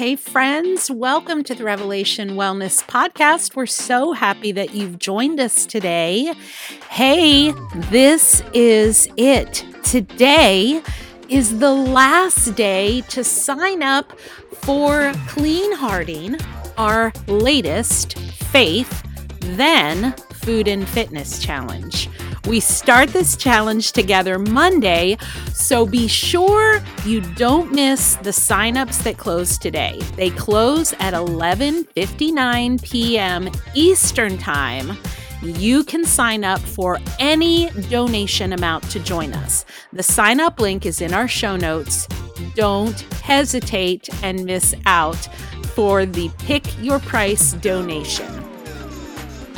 Hey, friends, welcome to the Revelation Wellness Podcast. We're so happy that you've joined us today. Hey, this is it. Today is the last day to sign up for Clean Hearting, our latest faith, then food and fitness challenge. We start this challenge together Monday, so be sure you don't miss the signups that close today. They close at 11:59 p.m. Eastern Time. You can sign up for any donation amount to join us. The sign up link is in our show notes. Don't hesitate and miss out for the pick your price donation.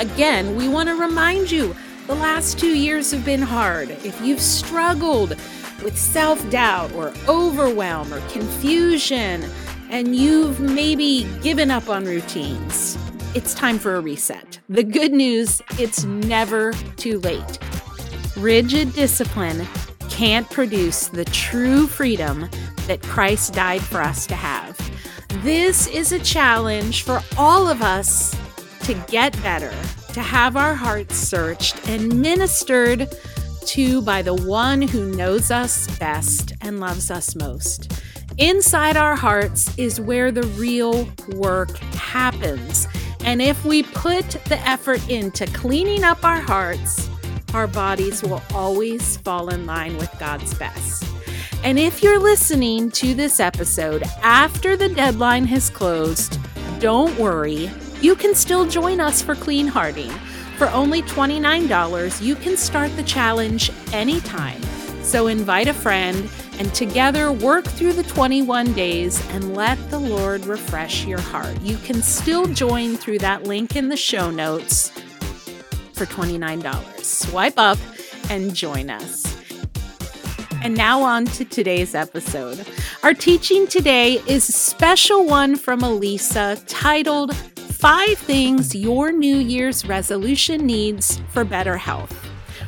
Again, we want to remind you the last two years have been hard. If you've struggled with self doubt or overwhelm or confusion, and you've maybe given up on routines, it's time for a reset. The good news it's never too late. Rigid discipline can't produce the true freedom that Christ died for us to have. This is a challenge for all of us to get better to have our hearts searched and ministered to by the one who knows us best and loves us most. Inside our hearts is where the real work happens. And if we put the effort into cleaning up our hearts, our bodies will always fall in line with God's best. And if you're listening to this episode after the deadline has closed, don't worry, you can still join us for Clean Hearting. For only $29, you can start the challenge anytime. So invite a friend and together work through the 21 days and let the Lord refresh your heart. You can still join through that link in the show notes for $29. Swipe up and join us. And now on to today's episode. Our teaching today is a special one from Alisa titled five things your New Year's resolution needs for better health.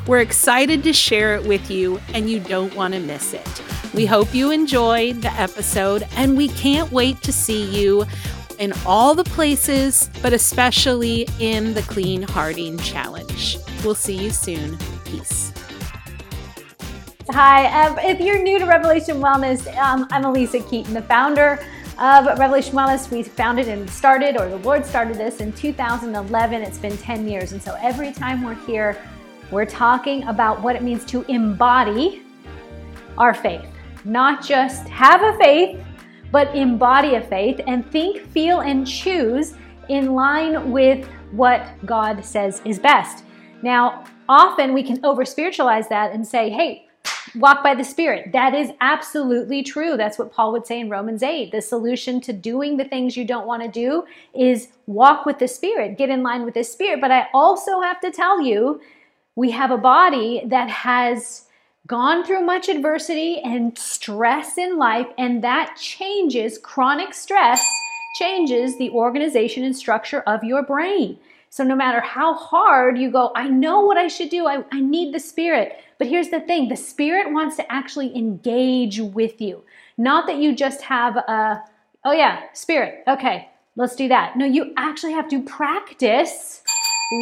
We're excited to share it with you, and you don't want to miss it. We hope you enjoyed the episode, and we can't wait to see you in all the places, but especially in the Clean Hearting Challenge. We'll see you soon. Peace. Hi, um, if you're new to Revelation Wellness, um, I'm Alisa Keeton, the founder of Revelation Wellness. We founded and started, or the Lord started this in 2011. It's been 10 years. And so every time we're here, we're talking about what it means to embody our faith. Not just have a faith, but embody a faith and think, feel, and choose in line with what God says is best. Now, often we can over spiritualize that and say, hey, walk by the Spirit. That is absolutely true. That's what Paul would say in Romans 8. The solution to doing the things you don't want to do is walk with the Spirit, get in line with the Spirit. But I also have to tell you, we have a body that has gone through much adversity and stress in life, and that changes chronic stress, changes the organization and structure of your brain. So no matter how hard you go, I know what I should do, I, I need the Spirit. But here's the thing the Spirit wants to actually engage with you. Not that you just have a, oh yeah, Spirit, okay, let's do that. No, you actually have to practice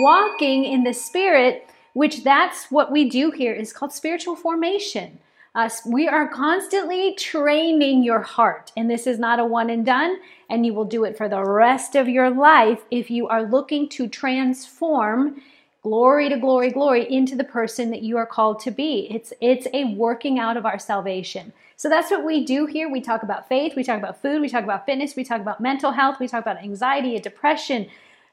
walking in the Spirit, which that's what we do here is called spiritual formation. Uh, we are constantly training your heart, and this is not a one and done, and you will do it for the rest of your life if you are looking to transform glory to glory, glory into the person that you are called to be. It's it's a working out of our salvation. So that's what we do here. We talk about faith, we talk about food, we talk about fitness, we talk about mental health, we talk about anxiety depression,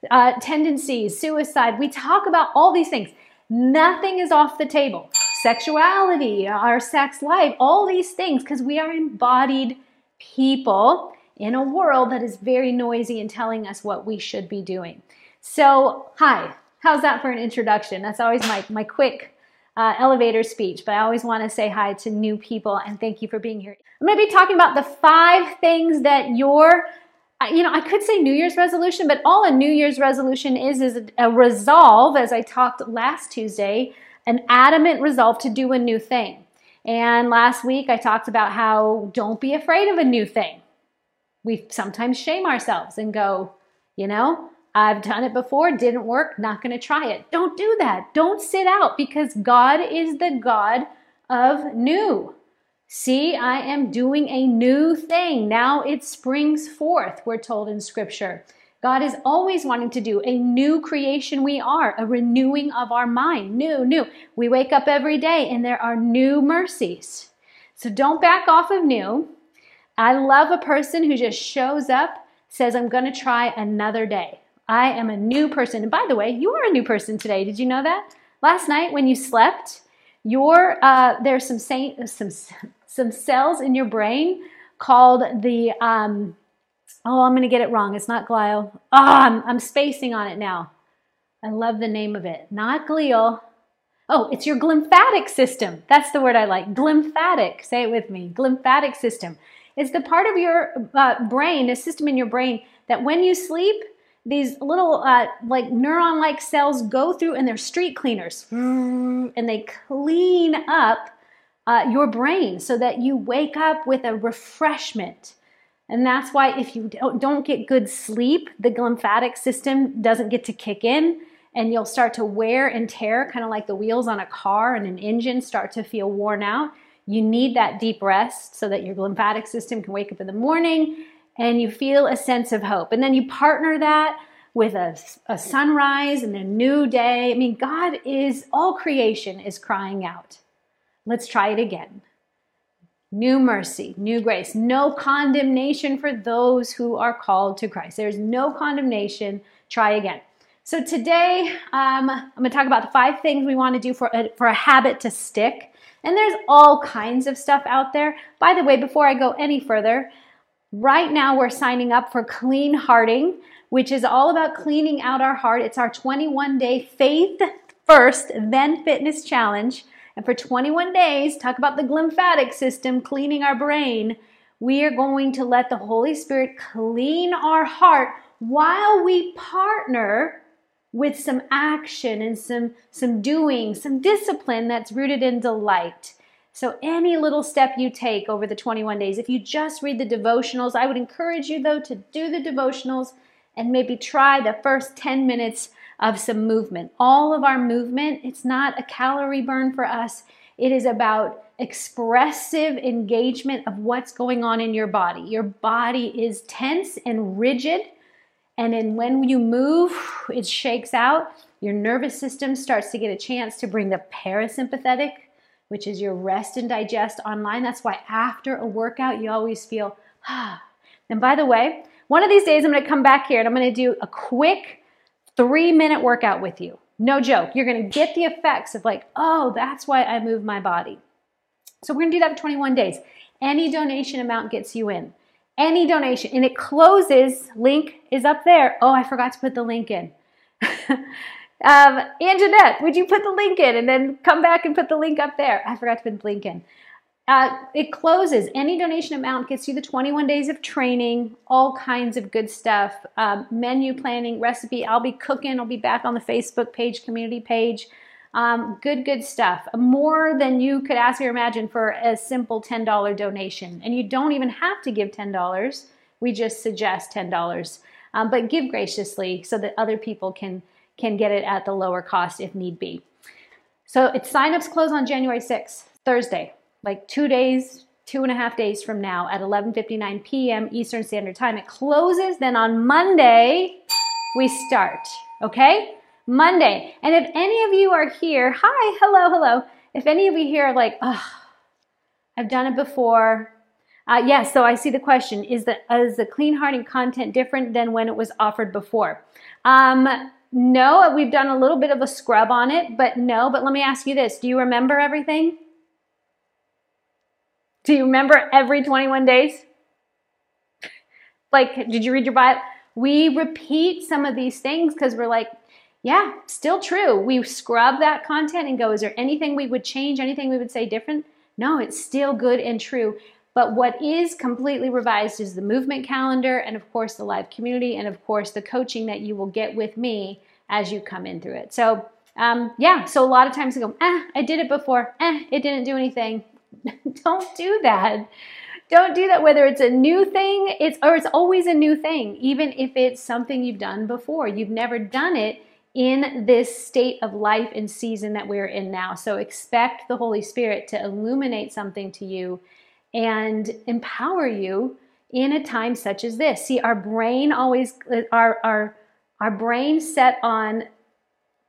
uh, tendencies, suicide. We talk about all these things. Nothing is off the table sexuality, our sex life, all these things, because we are embodied people in a world that is very noisy and telling us what we should be doing. So, hi, how's that for an introduction? That's always my, my quick uh, elevator speech, but I always want to say hi to new people and thank you for being here. I'm going to be talking about the five things that your you know, I could say New Year's resolution, but all a New Year's resolution is is a resolve, as I talked last Tuesday, an adamant resolve to do a new thing. And last week I talked about how don't be afraid of a new thing. We sometimes shame ourselves and go, you know, I've done it before, didn't work, not going to try it. Don't do that. Don't sit out because God is the God of new. See, I am doing a new thing. Now it springs forth, we're told in Scripture. God is always wanting to do a new creation. We are a renewing of our mind. New, new. We wake up every day and there are new mercies. So don't back off of new. I love a person who just shows up, says, I'm going to try another day. I am a new person. And by the way, you are a new person today. Did you know that? Last night when you slept, your uh, there's some saint, some some cells in your brain called the um, oh I'm going to get it wrong. It's not glial. Oh, I'm, I'm spacing on it now. I love the name of it. Not glial. Oh, it's your glymphatic system. That's the word I like. Glymphatic. Say it with me. Glymphatic system. It's the part of your uh, brain, the system in your brain that when you sleep, these little uh, like neuron like cells go through and they're street cleaners and they clean up uh, your brain so that you wake up with a refreshment. And that's why if you don't get good sleep, the glymphatic system doesn't get to kick in and you'll start to wear and tear, kind of like the wheels on a car and an engine start to feel worn out. You need that deep rest so that your glymphatic system can wake up in the morning and you feel a sense of hope. And then you partner that with a, a sunrise and a new day. I mean, God is, all creation is crying out. Let's try it again. New mercy, new grace, no condemnation for those who are called to Christ. There's no condemnation. Try again. So today, um, I'm going to talk about the five things we want to do for a, for a habit to stick. And there's all kinds of stuff out there. By the way, before I go any further, Right now, we're signing up for Clean Hearting, which is all about cleaning out our heart. It's our 21 day faith first, then fitness challenge. And for 21 days, talk about the glymphatic system, cleaning our brain. We are going to let the Holy Spirit clean our heart while we partner with some action and some, some doing, some discipline that's rooted in delight. So, any little step you take over the 21 days, if you just read the devotionals, I would encourage you though to do the devotionals and maybe try the first 10 minutes of some movement. All of our movement, it's not a calorie burn for us, it is about expressive engagement of what's going on in your body. Your body is tense and rigid, and then when you move, it shakes out. Your nervous system starts to get a chance to bring the parasympathetic which is your rest and digest online. That's why after a workout, you always feel, ah. And by the way, one of these days I'm gonna come back here and I'm gonna do a quick three minute workout with you. No joke. You're gonna get the effects of like, oh, that's why I move my body. So we're gonna do that for 21 days. Any donation amount gets you in. Any donation. And it closes, link is up there. Oh, I forgot to put the link in. Um, Anjanette, would you put the link in and then come back and put the link up there? I forgot to put the link in. Uh, it closes. Any donation amount gets you the 21 days of training, all kinds of good stuff, um, menu planning, recipe. I'll be cooking. I'll be back on the Facebook page, community page. Um, good, good stuff. More than you could ask or imagine for a simple $10 donation. And you don't even have to give $10. We just suggest $10. Um, but give graciously so that other people can can get it at the lower cost if need be. So its signups close on January 6th, Thursday, like two days, two and a half days from now at 11:59 p.m. Eastern Standard Time. It closes. Then on Monday we start. Okay, Monday. And if any of you are here, hi, hello, hello. If any of you here are like, oh, I've done it before. Uh, yes, so I see the question: Is the is the clean hearting content different than when it was offered before? Um, no, we've done a little bit of a scrub on it, but no. But let me ask you this Do you remember everything? Do you remember every 21 days? like, did you read your Bible? We repeat some of these things because we're like, yeah, still true. We scrub that content and go, is there anything we would change, anything we would say different? No, it's still good and true. But what is completely revised is the movement calendar, and of course, the live community, and of course, the coaching that you will get with me as you come in through it. So, um, yeah, so a lot of times I go, eh, I did it before, eh, it didn't do anything. Don't do that. don't do that whether it's a new thing it's or it's always a new thing even if it's something you've done before. You've never done it in this state of life and season that we're in now. So expect the holy spirit to illuminate something to you and empower you in a time such as this. See our brain always uh, our our our brain set on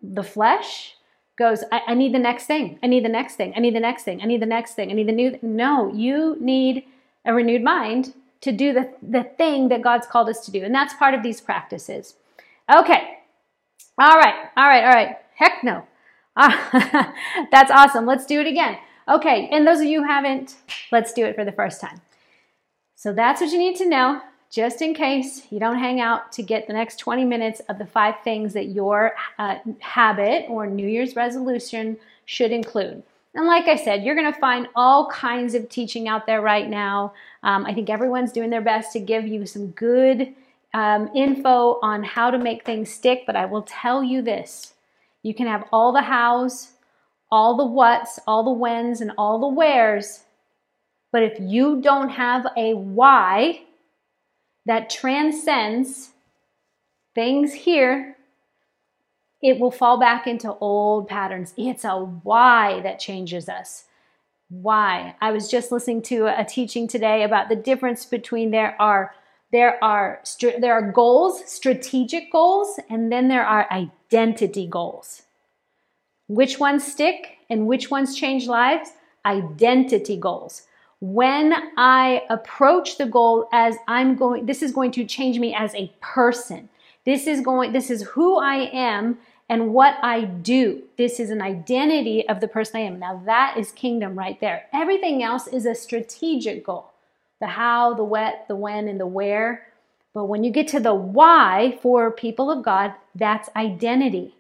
the flesh goes, I, I, need the next thing. I need the next thing. I need the next thing. I need the next thing. I need the new. No, you need a renewed mind to do the, the thing that God's called us to do. And that's part of these practices. Okay. All right. All right. All right. Heck no. Uh, that's awesome. Let's do it again. Okay. And those of you who haven't, let's do it for the first time. So that's what you need to know just in case you don't hang out to get the next 20 minutes of the five things that your uh, habit or New Year's resolution should include. And like I said, you're going to find all kinds of teaching out there right now. Um, I think everyone's doing their best to give you some good um, info on how to make things stick, but I will tell you this you can have all the hows, all the whats, all the whens, and all the wheres, but if you don't have a why, that transcends things here, it will fall back into old patterns. It's a why that changes us. Why? I was just listening to a teaching today about the difference between there are there are there are goals, strategic goals, and then there are identity goals. Which ones stick and which ones change lives? Identity goals when I approach the goal as I'm going, this is going to change me as a person. This is going, this is who I am and what I do. This is an identity of the person I am. Now that is kingdom right there. Everything else is a strategic goal. The how, the what, the when, and the where. But when you get to the why for people of God, that's identity.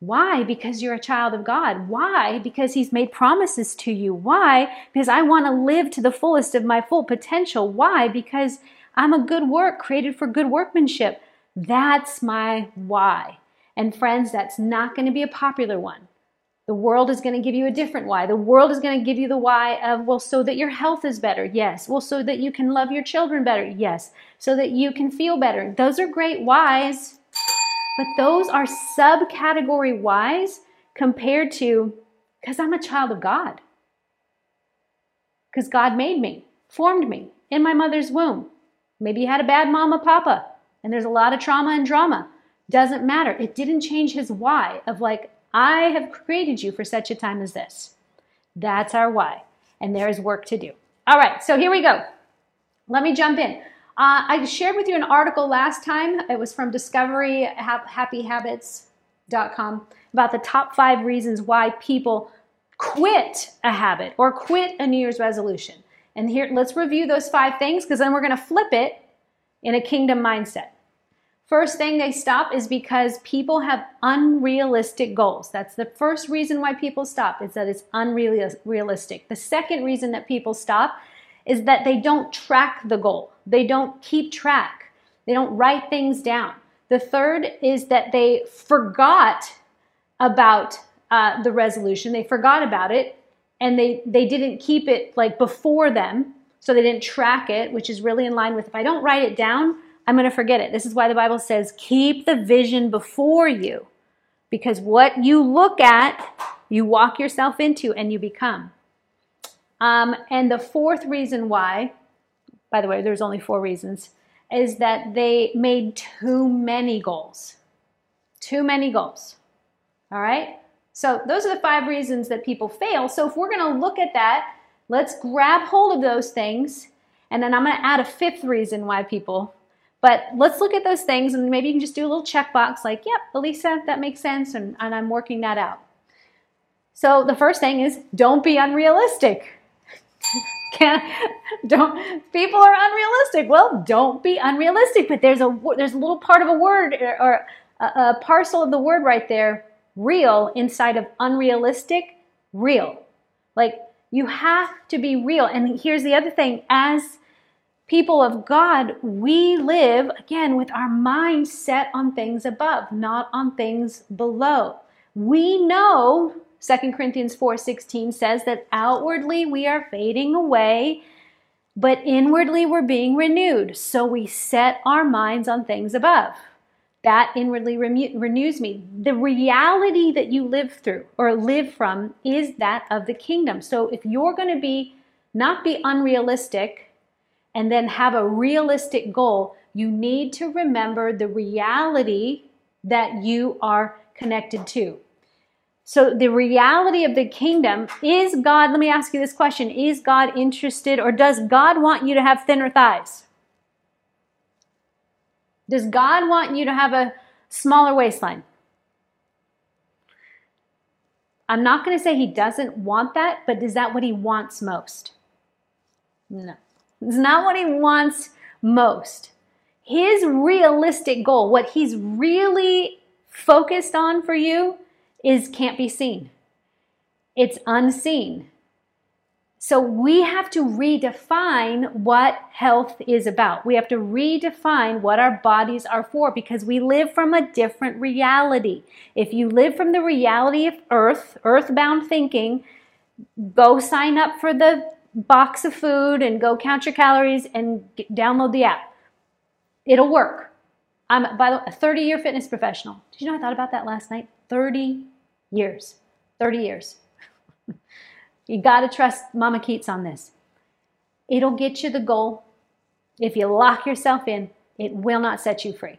Why? Because you're a child of God. Why? Because He's made promises to you. Why? Because I want to live to the fullest of my full potential. Why? Because I'm a good work created for good workmanship. That's my why. And friends, that's not going to be a popular one. The world is going to give you a different why. The world is going to give you the why of, well, so that your health is better. Yes. Well, so that you can love your children better. Yes. So that you can feel better. Those are great whys. But those are subcategory wise compared to because I'm a child of God. Because God made me, formed me in my mother's womb. Maybe you had a bad mama, papa, and there's a lot of trauma and drama. Doesn't matter. It didn't change his why of like, I have created you for such a time as this. That's our why. And there is work to do. All right, so here we go. Let me jump in. Uh, I shared with you an article last time. It was from discoveryhappyhabits.com about the top five reasons why people quit a habit or quit a New Year's resolution. And here, let's review those five things because then we're going to flip it in a kingdom mindset. First thing they stop is because people have unrealistic goals. That's the first reason why people stop, is that it's unrealistic. The second reason that people stop is that they don't track the goal. They don't keep track. They don't write things down. The third is that they forgot about uh, the resolution. They forgot about it and they, they didn't keep it like before them. So they didn't track it, which is really in line with if I don't write it down, I'm going to forget it. This is why the Bible says, keep the vision before you. Because what you look at, you walk yourself into and you become. Um, and the fourth reason why, by the way, there's only four reasons, is that they made too many goals. Too many goals. All right? So those are the five reasons that people fail. So if we're going to look at that, let's grab hold of those things. And then I'm going to add a fifth reason why people. But let's look at those things and maybe you can just do a little checkbox like, yep, Alisa, that makes sense. And, and I'm working that out. So the first thing is don't be unrealistic. Can't, don't people are unrealistic. Well, don't be unrealistic. But there's a there's a little part of a word or, or a, a parcel of the word right there, real inside of unrealistic, real. Like you have to be real. And here's the other thing: as people of God, we live again with our mind set on things above, not on things below. We know 2 Corinthians 4:16 says that outwardly we are fading away, but inwardly we're being renewed. So we set our minds on things above. That inwardly renews me. The reality that you live through or live from is that of the kingdom. So if you're going to be not be unrealistic and then have a realistic goal, you need to remember the reality that you are connected to. So, the reality of the kingdom is God, let me ask you this question Is God interested or does God want you to have thinner thighs? Does God want you to have a smaller waistline? I'm not going to say He doesn't want that, but is that what He wants most? No. It's not what He wants most. His realistic goal, what He's really focused on for you, is can't be seen. It's unseen. So we have to redefine what health is about. We have to redefine what our bodies are for because we live from a different reality. If you live from the reality of earth, earthbound thinking, go sign up for the box of food and go count your calories and get, download the app. It'll work. I'm by the way, a 30 year fitness professional. Did you know I thought about that last night? 30 years. 30 years. you got to trust Mama Keats on this. It'll get you the goal. If you lock yourself in, it will not set you free.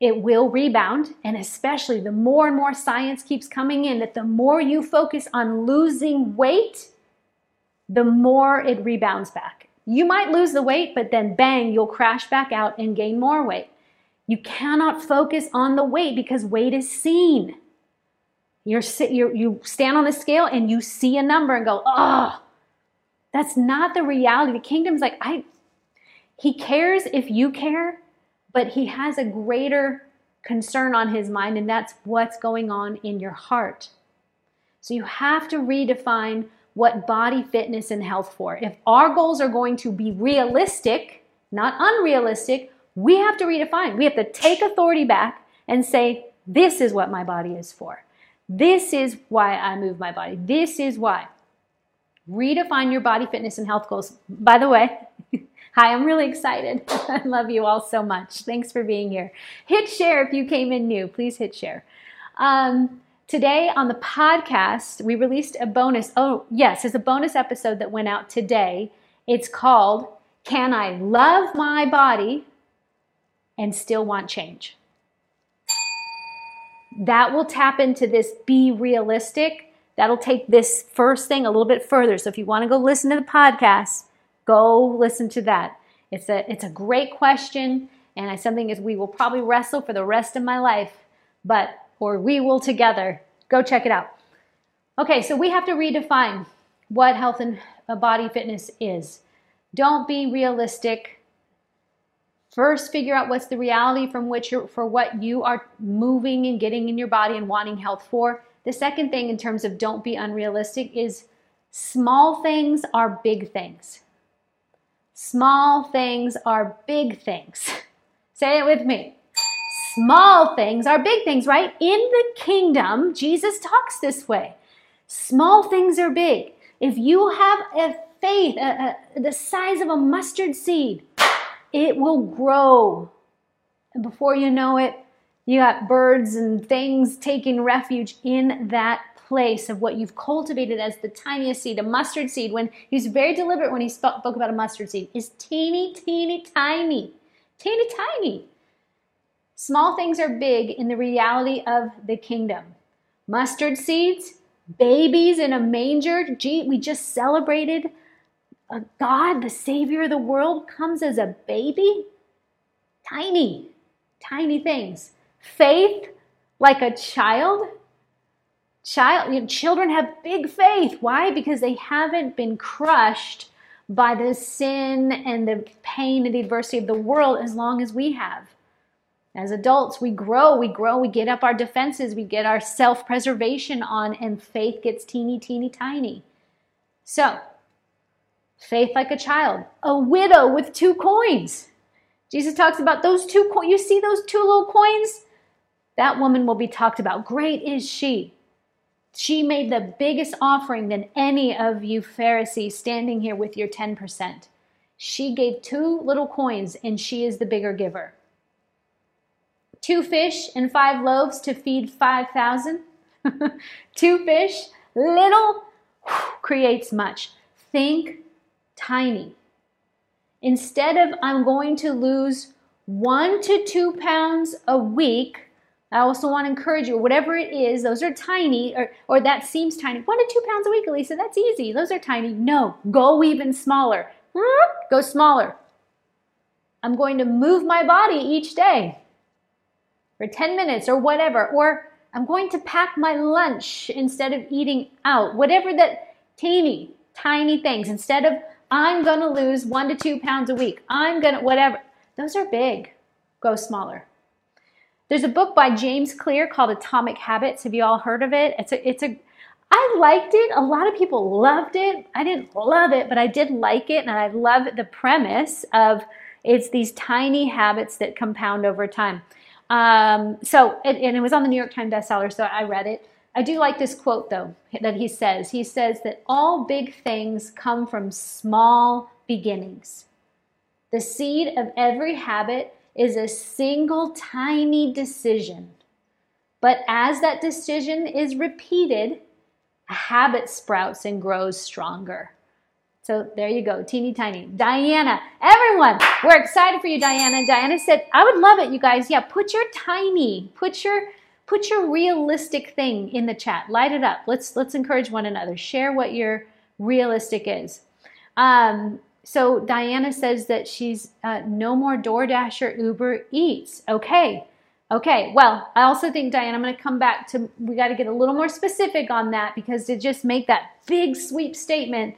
It will rebound, and especially the more and more science keeps coming in, that the more you focus on losing weight, the more it rebounds back. You might lose the weight, but then bang, you'll crash back out and gain more weight. You cannot focus on the weight because weight is seen. You're, you're, you stand on a scale and you see a number and go, oh, that's not the reality. The kingdom's like, I, he cares if you care, but he has a greater concern on his mind, and that's what's going on in your heart. So you have to redefine what body fitness and health for. If our goals are going to be realistic, not unrealistic, we have to redefine. We have to take authority back and say, this is what my body is for. This is why I move my body. This is why. Redefine your body fitness and health goals. By the way, hi, I'm really excited. I love you all so much. Thanks for being here. Hit share if you came in new. Please hit share. Um, today on the podcast, we released a bonus. Oh, yes, it's a bonus episode that went out today. It's called Can I Love My Body and still want change. That will tap into this be realistic. That'll take this first thing a little bit further. So if you want to go listen to the podcast, go listen to that. It's a it's a great question and it's something that we will probably wrestle for the rest of my life, but or we will together. Go check it out. Okay, so we have to redefine what health and uh, body fitness is. Don't be realistic First, figure out what's the reality from which you're, for what you are moving and getting in your body and wanting health for. The second thing, in terms of don't be unrealistic, is small things are big things. Small things are big things. Say it with me. Small things are big things, right? In the kingdom, Jesus talks this way. Small things are big. If you have a faith a, a, the size of a mustard seed, it will grow. And before you know it, you got birds and things taking refuge in that place of what you've cultivated as the tiniest seed, a mustard seed. When he's very deliberate when he spoke about a mustard seed, is teeny, teeny, tiny, teeny, tiny. Small things are big in the reality of the kingdom. Mustard seeds, babies in a manger. Gee, we just celebrated God, the Savior of the world, comes as a baby? Tiny, tiny things. Faith like a child. Child, you know, children have big faith. Why? Because they haven't been crushed by the sin and the pain and the adversity of the world as long as we have. As adults, we grow, we grow, we get up our defenses, we get our self preservation on, and faith gets teeny, teeny, tiny. So, Faith like a child, a widow with two coins. Jesus talks about those two coins. You see those two little coins? That woman will be talked about. Great is she. She made the biggest offering than any of you Pharisees standing here with your 10%. She gave two little coins and she is the bigger giver. Two fish and five loaves to feed 5,000. two fish, little creates much. Think tiny. Instead of I'm going to lose one to two pounds a week, I also want to encourage you, whatever it is, those are tiny, or, or that seems tiny. One to two pounds a week, Alisa, that's easy. Those are tiny. No, go even smaller. Hmm? Go smaller. I'm going to move my body each day for 10 minutes or whatever. Or I'm going to pack my lunch instead of eating out. Whatever that teeny, tiny things. Instead of I'm going to lose one to two pounds a week. I'm going to, whatever. Those are big. Go smaller. There's a book by James Clear called Atomic Habits. Have you all heard of it? It's a, it's a, I liked it. A lot of people loved it. I didn't love it, but I did like it. And I love the premise of it's these tiny habits that compound over time. Um, so, it, and it was on the New York Times bestseller, so I read it. I do like this quote though that he says. He says that all big things come from small beginnings. The seed of every habit is a single tiny decision. But as that decision is repeated, a habit sprouts and grows stronger. So there you go, teeny tiny. Diana, everyone, we're excited for you, Diana. Diana said, I would love it, you guys. Yeah, put your tiny, put your put your realistic thing in the chat. Light it up. Let's let's encourage one another. Share what your realistic is. Um, so Diana says that she's uh, no more DoorDash or Uber Eats. Okay. Okay, well, I also think, Diane, I'm going to come back to, we got to get a little more specific on that because to just make that big sweep statement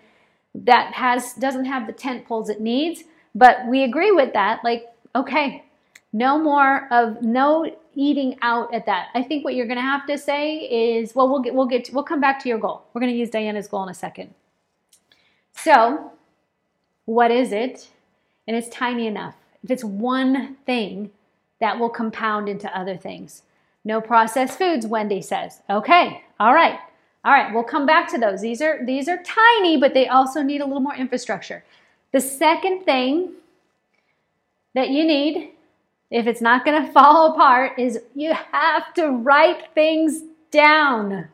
that has, doesn't have the tent poles it needs, but we agree with that. Like, okay, no more of, no eating out at that. I think what you're going to have to say is, well, we'll get, we'll get, to, we'll come back to your goal. We're going to use Diana's goal in a second. So, what is it? And it's tiny enough. If it's one thing, that will compound into other things. No processed foods, Wendy says. Okay, all right. All right, we'll come back to those. These are these are tiny, but they also need a little more infrastructure. The second thing that you need if it's not going to fall apart is you have to write things down.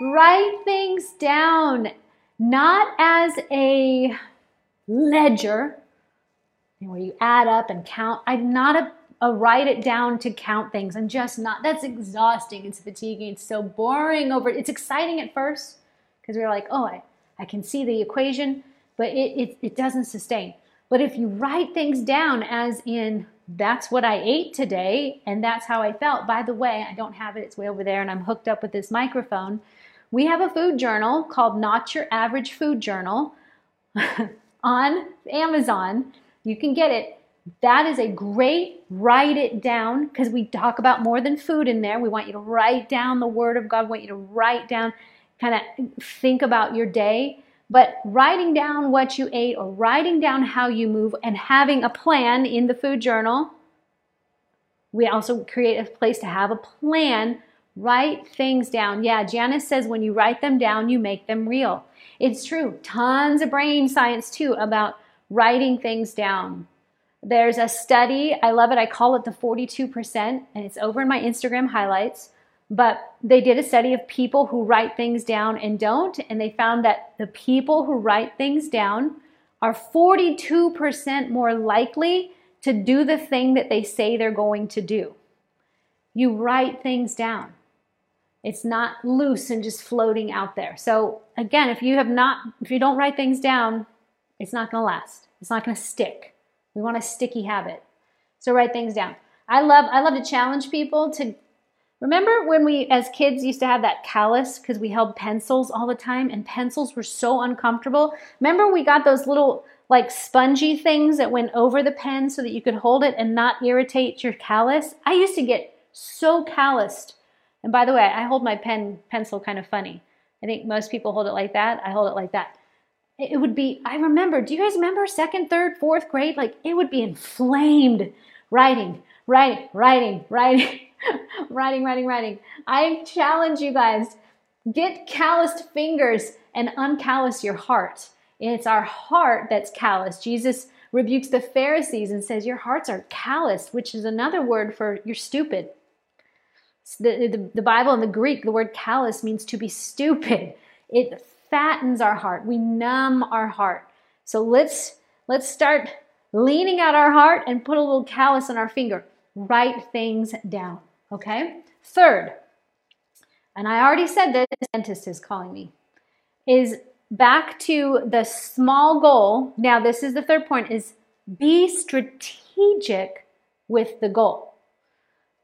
Write things down not as a ledger where you add up and count. I'm not a, a write it down to count things. I'm just not. That's exhausting. It's fatiguing. It's so boring. Over. It's exciting at first because we're like, oh, I, I can see the equation, but it, it, it doesn't sustain. But if you write things down as in that's what I ate today and that's how I felt. By the way, I don't have it, it's way over there, and I'm hooked up with this microphone. We have a food journal called Not Your Average Food Journal on Amazon you can get it. That is a great write it down because we talk about more than food in there. We want you to write down the word of God. We want you to write down, kind of think about your day. But writing down what you ate or writing down how you move and having a plan in the food journal. We also create a place to have a plan. Write things down. Yeah, Janice says when you write them down, you make them real. It's true. Tons of brain science too about writing things down. There's a study, I love it. I call it the 42%, and it's over in my Instagram highlights. But they did a study of people who write things down and don't, and they found that the people who write things down are 42% more likely to do the thing that they say they're going to do. You write things down. It's not loose and just floating out there. So again, if you have not if you don't write things down, it's not going to last. It's not going to stick. We want a sticky habit. So write things down. I love I love to challenge people to remember when we as kids used to have that callus because we held pencils all the time and pencils were so uncomfortable. Remember we got those little like spongy things that went over the pen so that you could hold it and not irritate your callus. I used to get so calloused. And by the way, I hold my pen pencil kind of funny. I think most people hold it like that. I hold it like that it would be i remember do you guys remember second third fourth grade like it would be inflamed writing writing writing writing writing writing writing i challenge you guys get calloused fingers and uncallous your heart It's our heart that's callous. Jesus rebukes the Pharisees and says, Your hearts are callous, which is another word for you're stupid. The, the, the Bible in the Greek, the word callous means to be stupid. It fattens our heart. We numb our heart. So let's let's start leaning out our heart and put a little callus on our finger. Write things down. Okay? Third, and I already said this, dentist is calling me, is back to the small goal. Now, this is the third point is be strategic with the goal,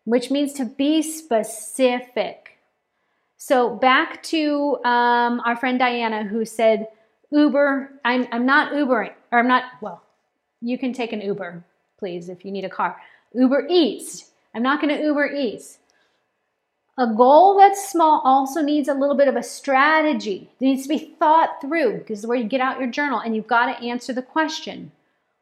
which means to be specific. So back to um, our friend Diana who said, Uber, I'm, I'm not Ubering, or I'm not, well, you can take an Uber, please, if you need a car. Uber Eats. I'm not going to Uber Eats. A goal that's small also needs a little bit of a strategy. It needs to be thought through because is where you get out your journal and you've got to answer the question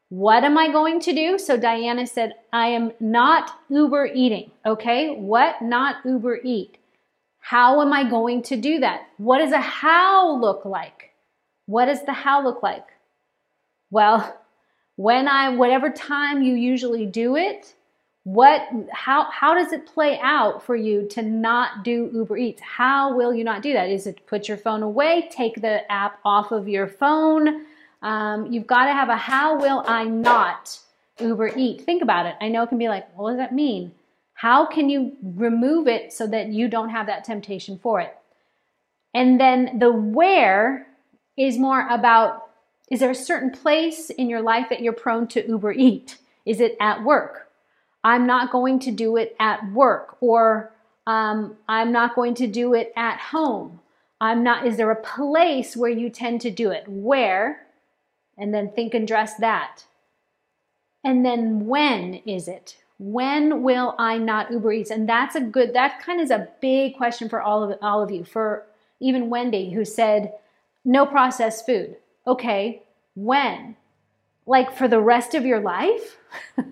What am I going to do? So Diana said, I am not Uber eating. Okay, what not Uber eat? How am I going to do that? What does a how look like? What does the how look like? Well, when I, whatever time you usually do it, what how how does it play out for you to not do uber eats? How will you not do that? Is it put your phone away take the app off of your phone? Um, you've got to have a how will i not uber eat. Think about it. I know it can be like what does that mean? How can you remove it so that you don't have that temptation for it? And then the where is more about is there a certain place in your life that you're prone to uber eat? Is it at work I'm not going to do it at work or um, I'm not going to do it at home. I'm not, is there a place where you tend to do it? Where? And then think and dress that. And then when is it? When will I not Uber Eats? And that's a good, that kind of is a big question for all of all of you. For even Wendy, who said, no processed food. Okay, when? Like for the rest of your life?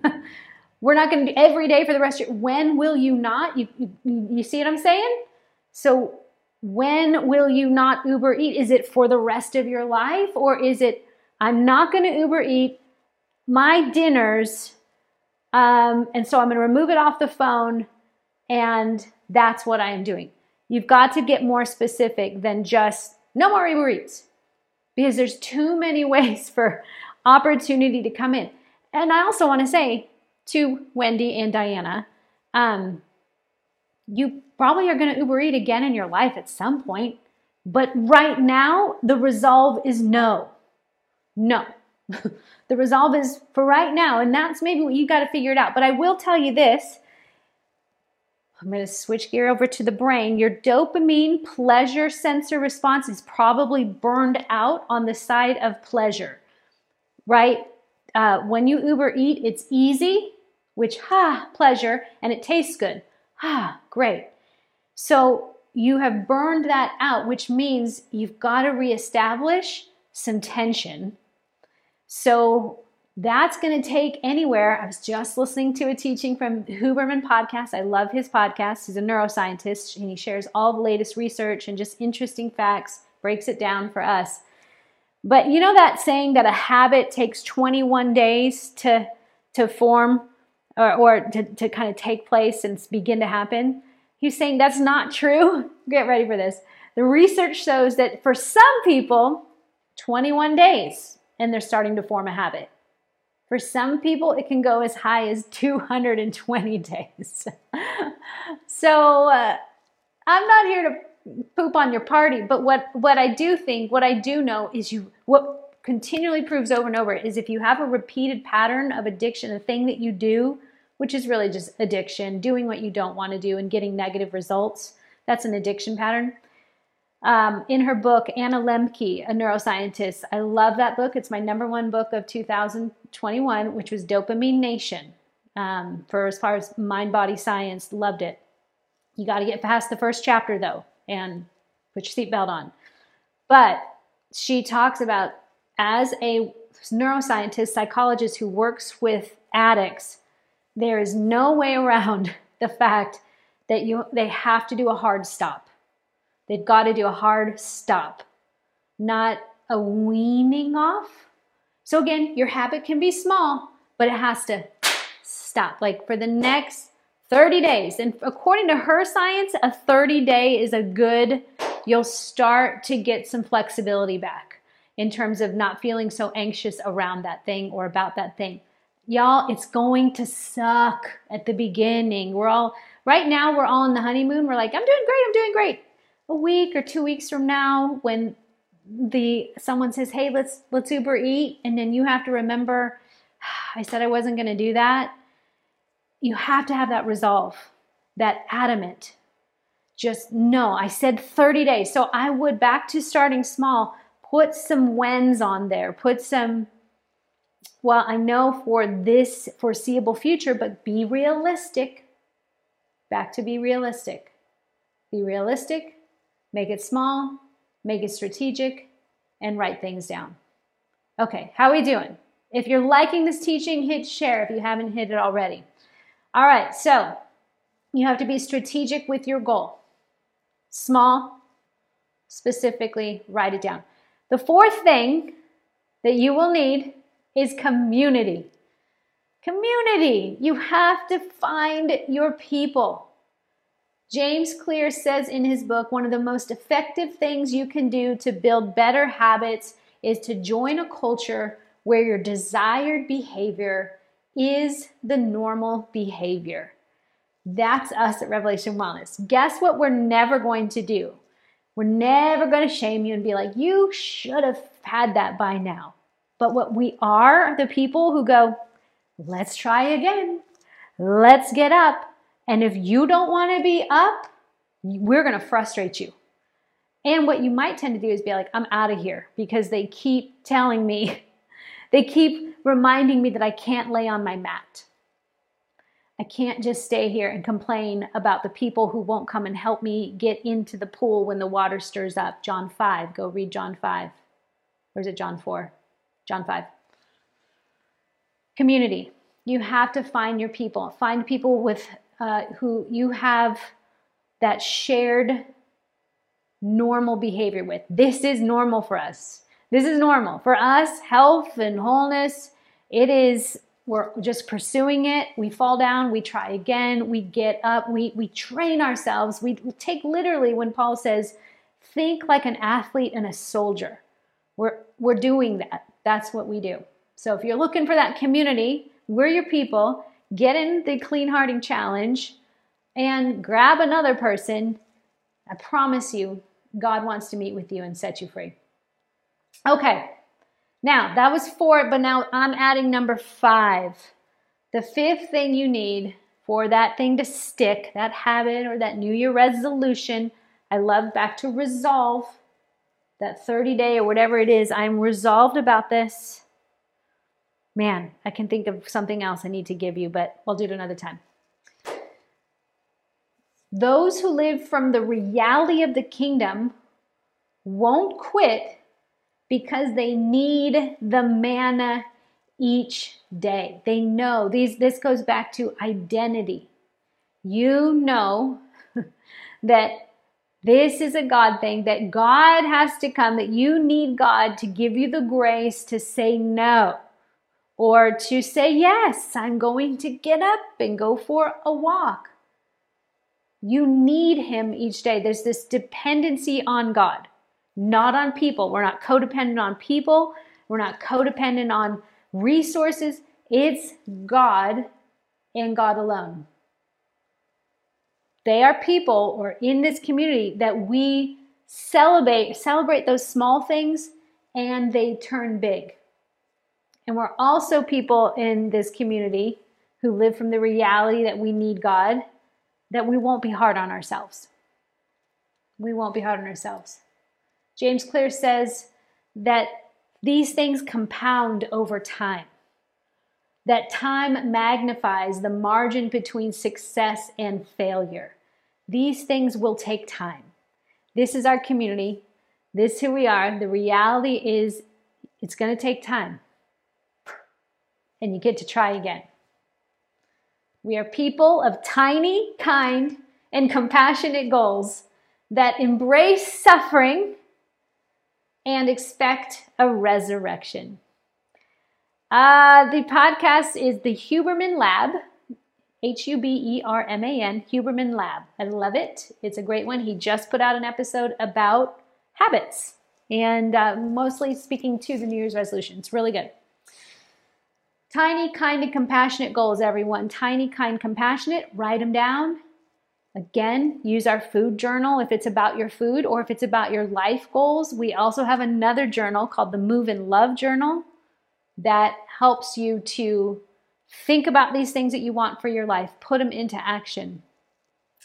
We're not going to do every day for the rest of your when will you not? You, you, you see what I'm saying? So when will you not Uber eat? Is it for the rest of your life or is it I'm not going to Uber eat my dinners um, and so I'm going to remove it off the phone and that's what I am doing. You've got to get more specific than just no more Uber Eats because there's too many ways for opportunity to come in. And I also want to say to Wendy and Diana, um, you probably are going to Uber Eat again in your life at some point. But right now, the resolve is no. No. the resolve is for right now. And that's maybe what you got to figure it out. But I will tell you this I'm going to switch gear over to the brain. Your dopamine pleasure sensor response is probably burned out on the side of pleasure, right? Uh, when you Uber eat, it's easy, which, ha, pleasure, and it tastes good. Ah, great. So you have burned that out, which means you've got to reestablish some tension. So that's going to take anywhere. I was just listening to a teaching from Huberman podcast. I love his podcast. He's a neuroscientist and he shares all the latest research and just interesting facts, breaks it down for us. But you know that saying that a habit takes 21 days to, to form or, or to, to kind of take place and begin to happen? He's saying that's not true. Get ready for this. The research shows that for some people, 21 days and they're starting to form a habit. For some people, it can go as high as 220 days. so uh, I'm not here to poop on your party. But what, what I do think, what I do know is you, what continually proves over and over is if you have a repeated pattern of addiction, a thing that you do, which is really just addiction, doing what you don't want to do and getting negative results, that's an addiction pattern. Um, in her book, Anna Lembke, a neuroscientist, I love that book. It's my number one book of 2021, which was Dopamine Nation. Um, for as far as mind body science, loved it. You got to get past the first chapter though and put your seatbelt on. But she talks about as a neuroscientist, psychologist who works with addicts, there is no way around the fact that you they have to do a hard stop. They've got to do a hard stop. Not a weaning off. So again, your habit can be small, but it has to stop. Like for the next 30 days. And according to her science, a 30 day is a good, you'll start to get some flexibility back in terms of not feeling so anxious around that thing or about that thing. Y'all, it's going to suck at the beginning. We're all, right now, we're all in the honeymoon. We're like, I'm doing great, I'm doing great. A week or two weeks from now, when the someone says, "Hey, let's let's Uber eat," and then you have to remember, I said I wasn't going to do that. You have to have that resolve, that adamant. Just no, I said 30 days. So I would back to starting small, put some whens on there, put some well, I know for this foreseeable future, but be realistic. Back to be realistic. Be realistic, make it small, make it strategic, and write things down. Okay, how are we doing? If you're liking this teaching, hit share if you haven't hit it already. All right, so you have to be strategic with your goal. Small, specifically, write it down. The fourth thing that you will need is community. Community. You have to find your people. James Clear says in his book one of the most effective things you can do to build better habits is to join a culture where your desired behavior is the normal behavior. That's us at Revelation Wellness. Guess what we're never going to do? We're never going to shame you and be like, you should have had that by now. But what we are, the people who go, let's try again. Let's get up. And if you don't want to be up, we're going to frustrate you. And what you might tend to do is be like, I'm out of here because they keep telling me, they keep reminding me that I can't lay on my mat. I can't just stay here and complain about the people who won't come and help me get into the pool when the water stirs up. John 5. Go read John 5. Or is it John 4? John 5. Community. You have to find your people. Find people with uh, who you have that shared normal behavior with. This is normal for us. This is normal. For us, health and wholeness, it is we're just pursuing it. We fall down, we try again, we get up, we, we train ourselves. We take literally when Paul says, think like an athlete and a soldier. We're, we're doing that. That's what we do. So if you're looking for that community, we're your people. Get in the clean hearting challenge and grab another person. I promise you, God wants to meet with you and set you free. Okay, now that was four, but now I'm adding number five. The fifth thing you need for that thing to stick, that habit or that New Year resolution, I love back to resolve that 30 day or whatever it is, I'm resolved about this. Man, I can think of something else I need to give you, but we'll do it another time. Those who live from the reality of the kingdom won't quit because they need the manna each day. They know these this goes back to identity. You know that this is a God thing that God has to come, that you need God to give you the grace to say no or to say, Yes, I'm going to get up and go for a walk. You need Him each day. There's this dependency on God, not on people. We're not codependent on people, we're not codependent on resources. It's God and God alone. They are people or in this community that we celebrate celebrate those small things and they turn big. And we're also people in this community who live from the reality that we need God, that we won't be hard on ourselves. We won't be hard on ourselves. James Clear says that these things compound over time that time magnifies the margin between success and failure. These things will take time. This is our community. This is who we are. The reality is it's going to take time. And you get to try again. We are people of tiny, kind, and compassionate goals that embrace suffering and expect a resurrection. Uh, the podcast is the Huberman Lab, H U B E R M A N, Huberman Lab. I love it. It's a great one. He just put out an episode about habits and uh, mostly speaking to the New Year's resolution. It's really good. Tiny, kind, and compassionate goals, everyone. Tiny, kind, compassionate. Write them down. Again, use our food journal if it's about your food or if it's about your life goals. We also have another journal called the Move and Love Journal that helps you to think about these things that you want for your life, put them into action.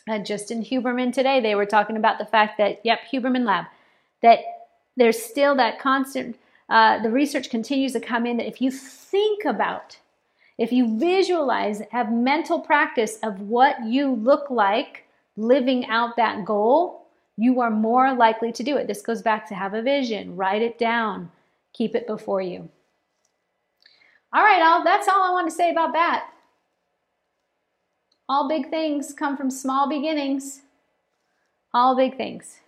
Uh, just in Huberman today, they were talking about the fact that, yep, Huberman Lab, that there's still that constant, uh, the research continues to come in that if you think about, if you visualize, have mental practice of what you look like living out that goal, you are more likely to do it. This goes back to have a vision, write it down, keep it before you. All right, all that's all I want to say about that. All big things come from small beginnings. All big things.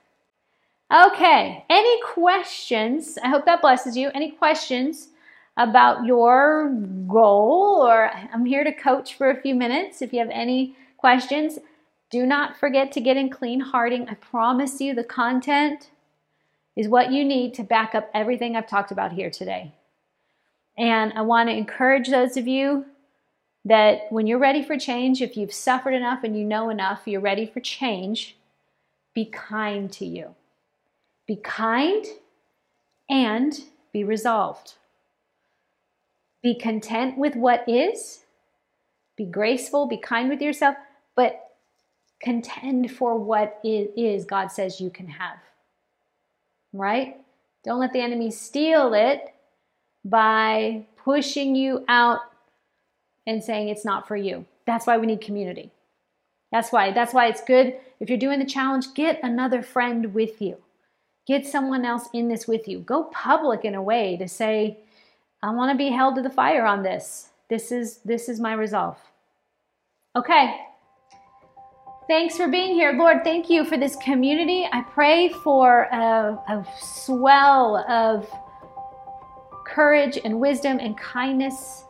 Okay, any questions? I hope that blesses you. Any questions about your goal? Or I'm here to coach for a few minutes. If you have any questions, do not forget to get in clean hearting. I promise you the content is what you need to back up everything I've talked about here today. And I want to encourage those of you that when you're ready for change, if you've suffered enough and you know enough, you're ready for change, be kind to you. Be kind and be resolved. Be content with what is. Be graceful, be kind with yourself, but contend for what it is God says you can have. Right? Don't let the enemy steal it by pushing you out and saying it's not for you. That's why we need community. That's why that's why it's good if you're doing the challenge, get another friend with you. Get someone else in this with you. Go public in a way to say, I want to be held to the fire on this. This is this is my resolve. Okay. Thanks for being here. Lord, thank you for this community. I pray for a, a swell of courage and wisdom and kindness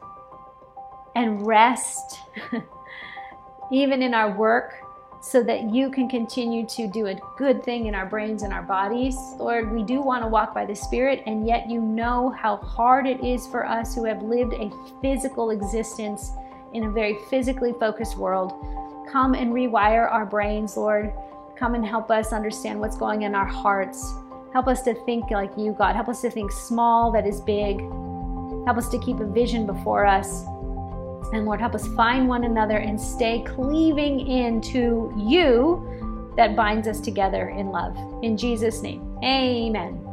and rest, even in our work so that you can continue to do a good thing in our brains and our bodies. Lord, we do want to walk by the Spirit, and yet you know how hard it is for us who have lived a physical existence in a very physically focused world. Come and rewire our brains, Lord. Come and help us understand what's going in our hearts. Help us to think like you, God. Help us to think small that is big. Help us to keep a vision before us. And Lord, help us find one another and stay cleaving into you that binds us together in love. In Jesus' name, amen.